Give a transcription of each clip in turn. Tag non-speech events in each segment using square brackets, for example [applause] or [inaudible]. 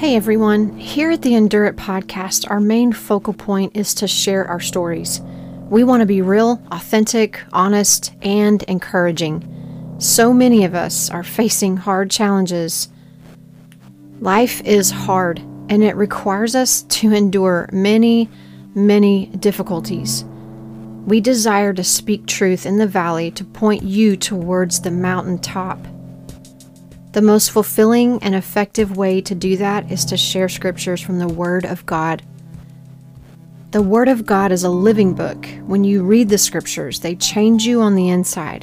Hey everyone, here at the Endure It podcast, our main focal point is to share our stories. We want to be real, authentic, honest, and encouraging. So many of us are facing hard challenges. Life is hard, and it requires us to endure many, many difficulties. We desire to speak truth in the valley to point you towards the mountaintop. The most fulfilling and effective way to do that is to share scriptures from the Word of God. The Word of God is a living book. When you read the scriptures, they change you on the inside,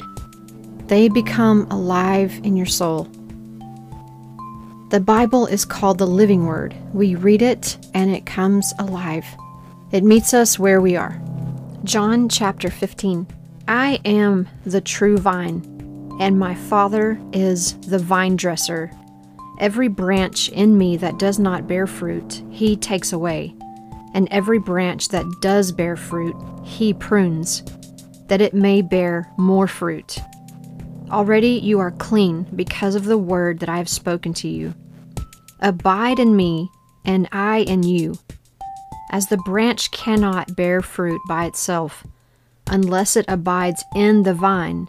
they become alive in your soul. The Bible is called the living Word. We read it and it comes alive. It meets us where we are. John chapter 15 I am the true vine and my Father is the vine dresser. Every branch in me that does not bear fruit, he takes away, and every branch that does bear fruit, he prunes, that it may bear more fruit. Already you are clean because of the word that I have spoken to you. Abide in me, and I in you. As the branch cannot bear fruit by itself, unless it abides in the vine,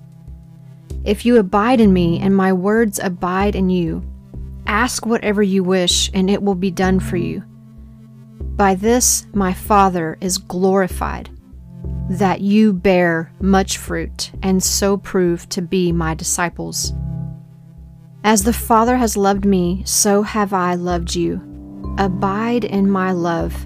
If you abide in me and my words abide in you, ask whatever you wish and it will be done for you. By this my Father is glorified, that you bear much fruit and so prove to be my disciples. As the Father has loved me, so have I loved you. Abide in my love.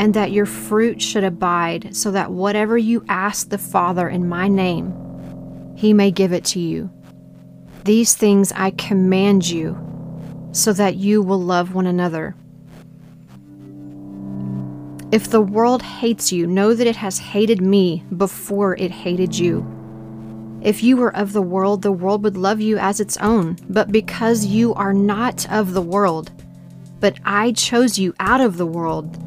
and that your fruit should abide, so that whatever you ask the Father in my name, he may give it to you. These things I command you, so that you will love one another. If the world hates you, know that it has hated me before it hated you. If you were of the world, the world would love you as its own. But because you are not of the world, but I chose you out of the world,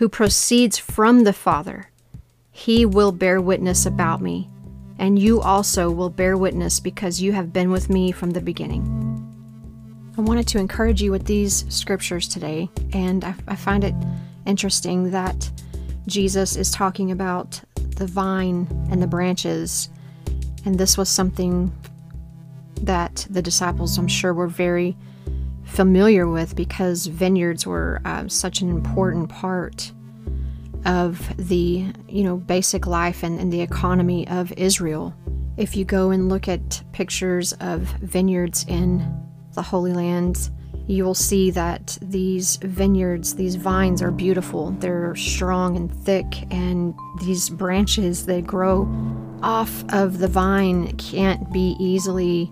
who proceeds from the Father, he will bear witness about me, and you also will bear witness because you have been with me from the beginning. I wanted to encourage you with these scriptures today, and I, I find it interesting that Jesus is talking about the vine and the branches. And this was something that the disciples, I'm sure, were very familiar with because vineyards were uh, such an important part of the you know basic life and, and the economy of Israel. If you go and look at pictures of vineyards in the Holy Land, you will see that these vineyards, these vines are beautiful. They're strong and thick, and these branches that grow off of the vine can't be easily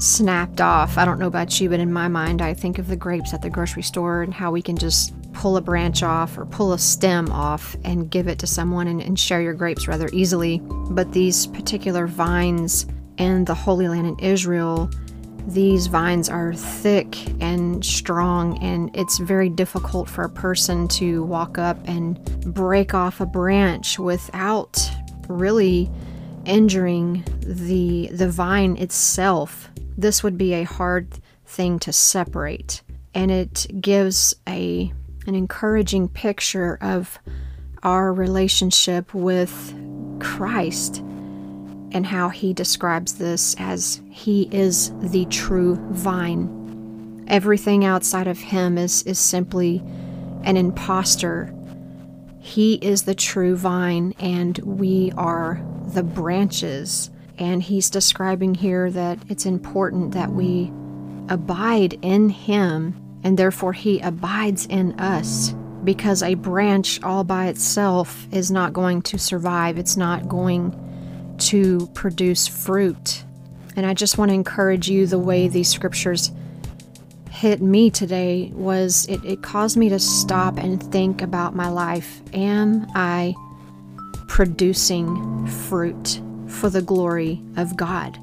snapped off. I don't know about you, but in my mind, I think of the grapes at the grocery store and how we can just pull a branch off or pull a stem off and give it to someone and, and share your grapes rather easily. But these particular vines in the Holy Land in Israel, these vines are thick and strong, and it's very difficult for a person to walk up and break off a branch without really injuring the the vine itself this would be a hard thing to separate. And it gives a an encouraging picture of our relationship with Christ and how he describes this as he is the true vine. Everything outside of him is, is simply an impostor. He is the true vine, and we are the branches. And he's describing here that it's important that we abide in him and therefore he abides in us because a branch all by itself is not going to survive. It's not going to produce fruit. And I just want to encourage you the way these scriptures hit me today was it, it caused me to stop and think about my life. Am I producing fruit? for the glory of God.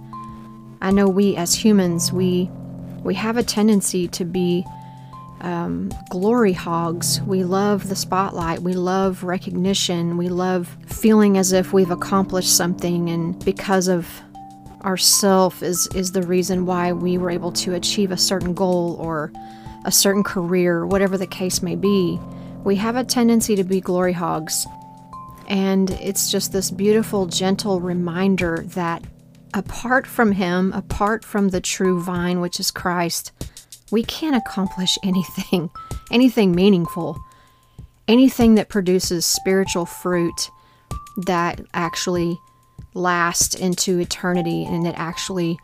I know we as humans, we we have a tendency to be um, glory hogs. We love the spotlight. We love recognition. We love feeling as if we've accomplished something, and because of ourself is is the reason why we were able to achieve a certain goal or a certain career, whatever the case may be. We have a tendency to be glory hogs, and it's just this beautiful, gentle reminder that apart from Him, apart from the true vine, which is Christ, we can't accomplish anything, [laughs] anything meaningful, anything that produces spiritual fruit that actually lasts into eternity and that actually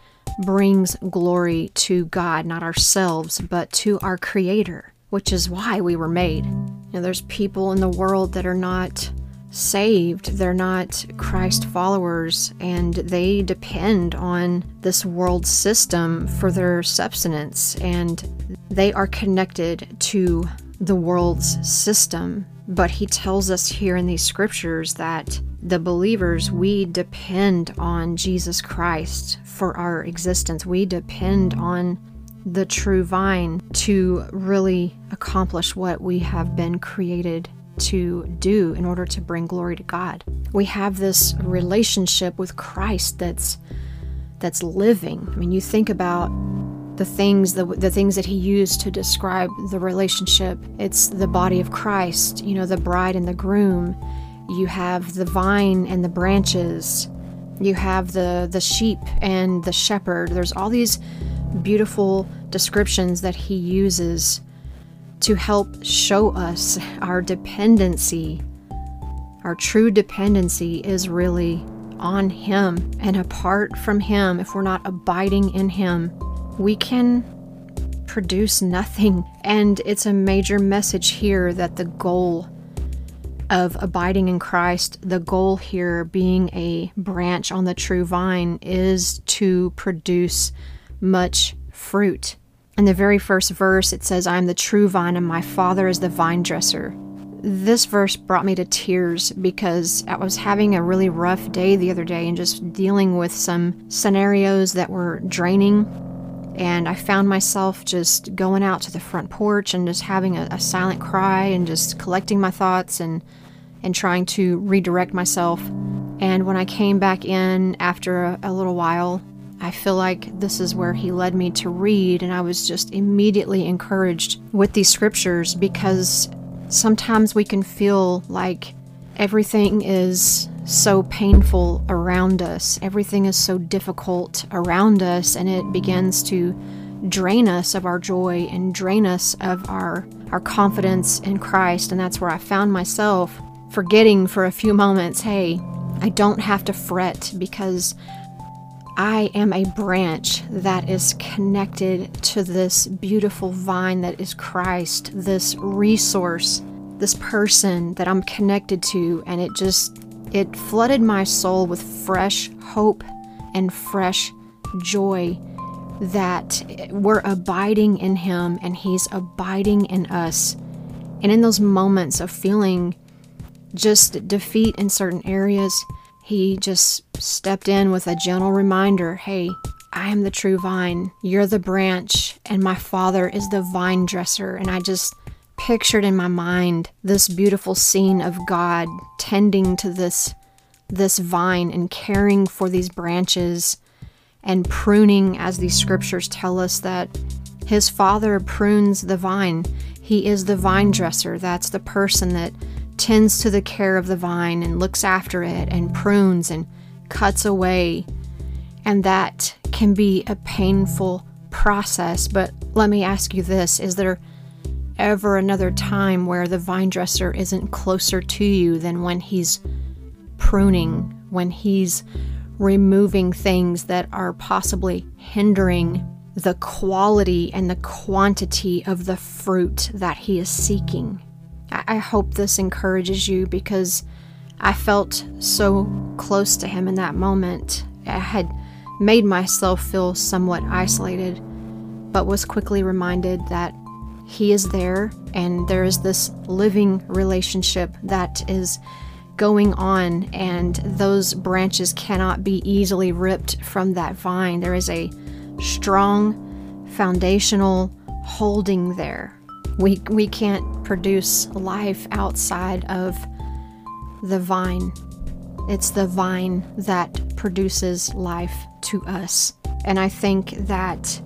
brings glory to God, not ourselves, but to our Creator, which is why we were made. You know, there's people in the world that are not saved. They're not Christ followers and they depend on this world system for their subsistence and they are connected to the world's system. But he tells us here in these scriptures that the believers, we depend on Jesus Christ for our existence. We depend on the true vine to really accomplish what we have been created to do in order to bring glory to God. We have this relationship with Christ that's that's living. I mean, you think about the things the, the things that he used to describe the relationship. It's the body of Christ, you know, the bride and the groom. You have the vine and the branches. You have the the sheep and the shepherd. There's all these beautiful descriptions that he uses to help show us our dependency. Our true dependency is really on Him. And apart from Him, if we're not abiding in Him, we can produce nothing. And it's a major message here that the goal of abiding in Christ, the goal here being a branch on the true vine, is to produce much fruit. In the very first verse, it says, I am the true vine and my father is the vine dresser. This verse brought me to tears because I was having a really rough day the other day and just dealing with some scenarios that were draining. And I found myself just going out to the front porch and just having a, a silent cry and just collecting my thoughts and, and trying to redirect myself. And when I came back in after a, a little while, I feel like this is where he led me to read, and I was just immediately encouraged with these scriptures because sometimes we can feel like everything is so painful around us. Everything is so difficult around us, and it begins to drain us of our joy and drain us of our, our confidence in Christ. And that's where I found myself forgetting for a few moments hey, I don't have to fret because I am a branch that is connected to this beautiful vine that is Christ, this resource, this person that I'm connected to. And it just, it flooded my soul with fresh hope and fresh joy that we're abiding in Him and He's abiding in us. And in those moments of feeling just defeat in certain areas, he just stepped in with a gentle reminder hey, I am the true vine, you're the branch, and my father is the vine dresser. And I just pictured in my mind this beautiful scene of God tending to this this vine and caring for these branches and pruning as these scriptures tell us that his father prunes the vine. He is the vine dresser. That's the person that tends to the care of the vine and looks after it and prunes and cuts away. And that can be a painful process. But let me ask you this Is there ever another time where the vine dresser isn't closer to you than when he's pruning, when he's removing things that are possibly hindering the quality and the quantity of the fruit that he is seeking? I hope this encourages you because I felt so close to him in that moment. I had made myself feel somewhat isolated, but was quickly reminded that he is there and there is this living relationship that is going on, and those branches cannot be easily ripped from that vine. There is a strong foundational holding there we, we can't produce life outside of the vine. It's the vine that produces life to us. And I think that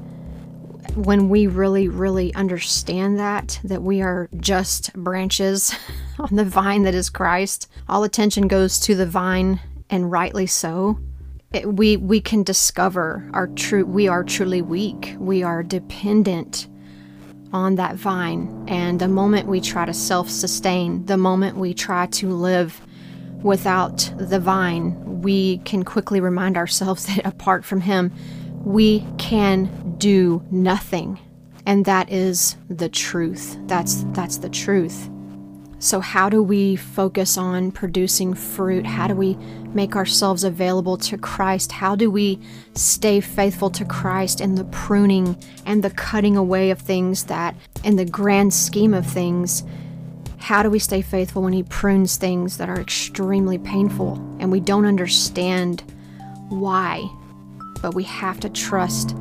when we really, really understand that, that we are just branches [laughs] on the vine that is Christ, all attention goes to the vine, and rightly so. It, we we can discover our true. We are truly weak. We are dependent on that vine. And the moment we try to self sustain, the moment we try to live without the vine, we can quickly remind ourselves [laughs] that apart from Him, we can do nothing. And that is the truth. That's, that's the truth. So, how do we focus on producing fruit? How do we make ourselves available to Christ? How do we stay faithful to Christ in the pruning and the cutting away of things that, in the grand scheme of things, how do we stay faithful when He prunes things that are extremely painful and we don't understand why? But we have to trust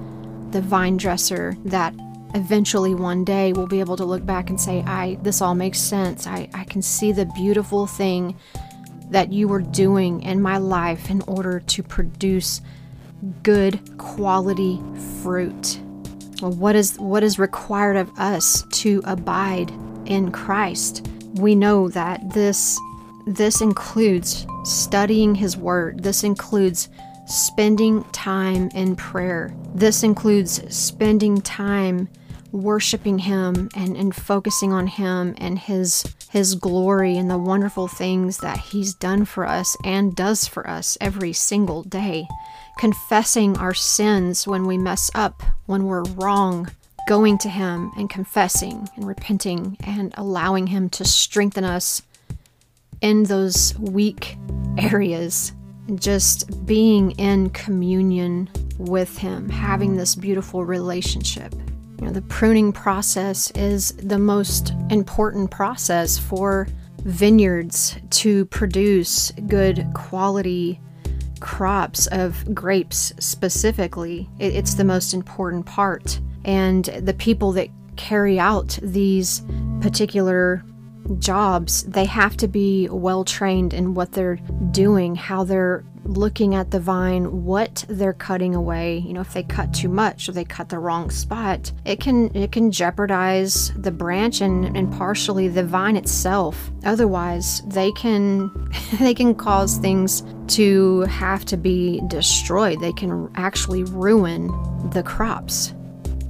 the vine dresser that eventually one day we'll be able to look back and say, I this all makes sense. I, I can see the beautiful thing that you were doing in my life in order to produce good quality fruit. Well, what is what is required of us to abide in Christ? We know that this this includes studying his word. This includes spending time in prayer. This includes spending time worshiping him and, and focusing on him and his his glory and the wonderful things that he's done for us and does for us every single day confessing our sins when we mess up when we're wrong going to him and confessing and repenting and allowing him to strengthen us in those weak areas just being in communion with him having this beautiful relationship you know, the pruning process is the most important process for vineyards to produce good quality crops of grapes specifically. It's the most important part. And the people that carry out these particular jobs, they have to be well trained in what they're doing, how they're looking at the vine, what they're cutting away. You know, if they cut too much or they cut the wrong spot, it can it can jeopardize the branch and, and partially the vine itself. Otherwise, they can [laughs] they can cause things to have to be destroyed. They can actually ruin the crops.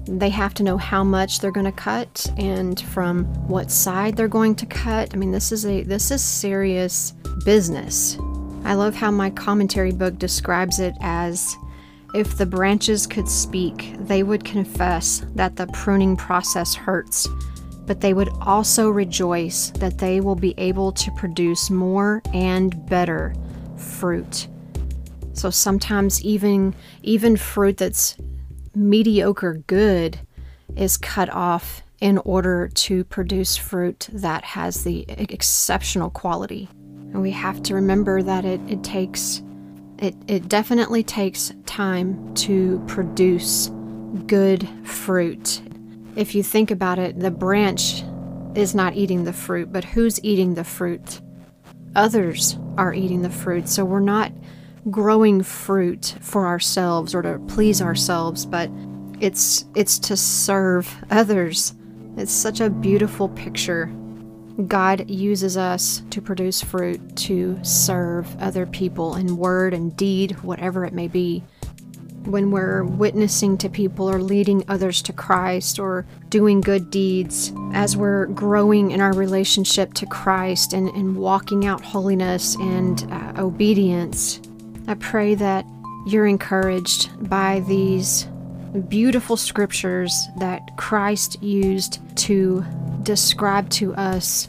They have to know how much they're going to cut and from what side they're going to cut. I mean, this is a this is serious business. I love how my commentary book describes it as if the branches could speak, they would confess that the pruning process hurts, but they would also rejoice that they will be able to produce more and better fruit. So sometimes even even fruit that's mediocre good is cut off in order to produce fruit that has the exceptional quality. And we have to remember that it, it takes, it, it definitely takes time to produce good fruit. If you think about it, the branch is not eating the fruit, but who's eating the fruit? Others are eating the fruit. So we're not growing fruit for ourselves or to please ourselves, but it's it's to serve others. It's such a beautiful picture. God uses us to produce fruit to serve other people in word and deed, whatever it may be. When we're witnessing to people or leading others to Christ or doing good deeds, as we're growing in our relationship to Christ and, and walking out holiness and uh, obedience, I pray that you're encouraged by these beautiful scriptures that Christ used to describe to us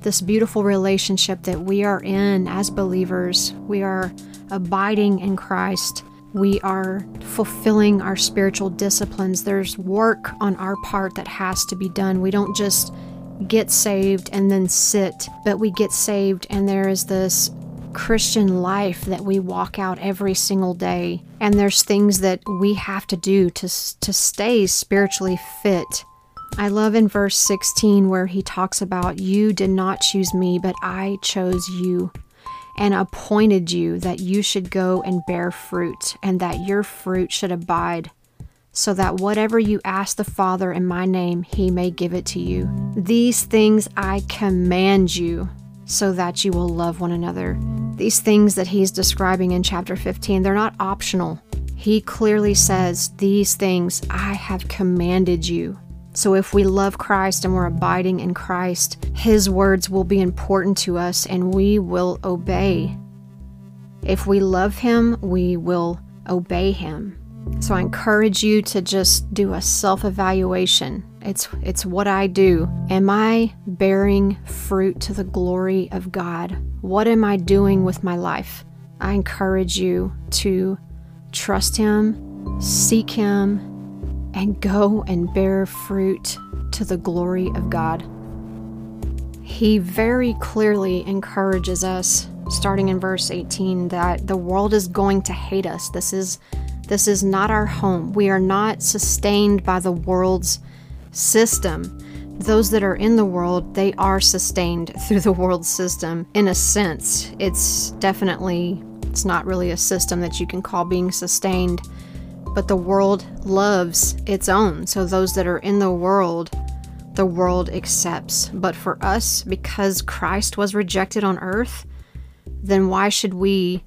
this beautiful relationship that we are in as believers. We are abiding in Christ. We are fulfilling our spiritual disciplines. There's work on our part that has to be done. We don't just get saved and then sit, but we get saved and there is this Christian life that we walk out every single day. And there's things that we have to do to, to stay spiritually fit. I love in verse 16 where he talks about, You did not choose me, but I chose you and appointed you that you should go and bear fruit, and that your fruit should abide, so that whatever you ask the Father in my name, he may give it to you. These things I command you so that you will love one another. These things that he's describing in chapter 15, they're not optional. He clearly says, These things I have commanded you. So if we love Christ and we're abiding in Christ, his words will be important to us and we will obey. If we love him, we will obey him. So I encourage you to just do a self-evaluation. It's it's what I do. Am I bearing fruit to the glory of God? What am I doing with my life? I encourage you to trust him, seek him, and go and bear fruit to the glory of God. He very clearly encourages us starting in verse 18 that the world is going to hate us. This is this is not our home. We are not sustained by the world's system. Those that are in the world, they are sustained [laughs] through the world system in a sense. It's definitely it's not really a system that you can call being sustained, but the world loves its own. So those that are in the world, the world accepts. But for us, because Christ was rejected on earth, then why should we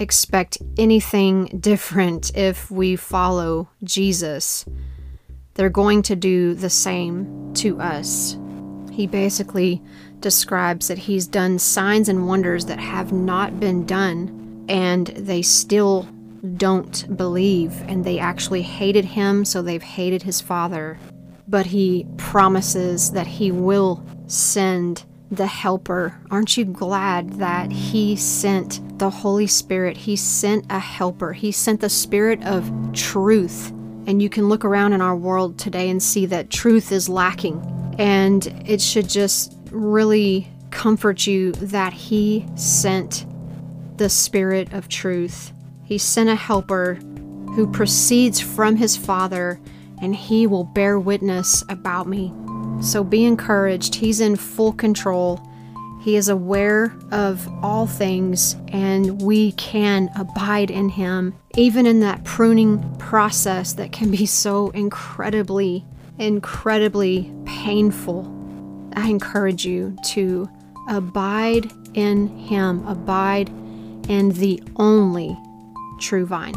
expect anything different if we follow Jesus. They're going to do the same to us. He basically describes that he's done signs and wonders that have not been done, and they still don't believe, and they actually hated him, so they've hated his father. But he promises that he will send the helper. Aren't you glad that he sent the Holy Spirit? He sent a helper. He sent the Spirit of truth. And you can look around in our world today and see that truth is lacking. And it should just really comfort you that he sent the Spirit of truth. He sent a helper who proceeds from his Father, and he will bear witness about me. So be encouraged. He's in full control. He is aware of all things, and we can abide in Him, even in that pruning process that can be so incredibly, incredibly painful. I encourage you to abide in Him, abide in the only true vine.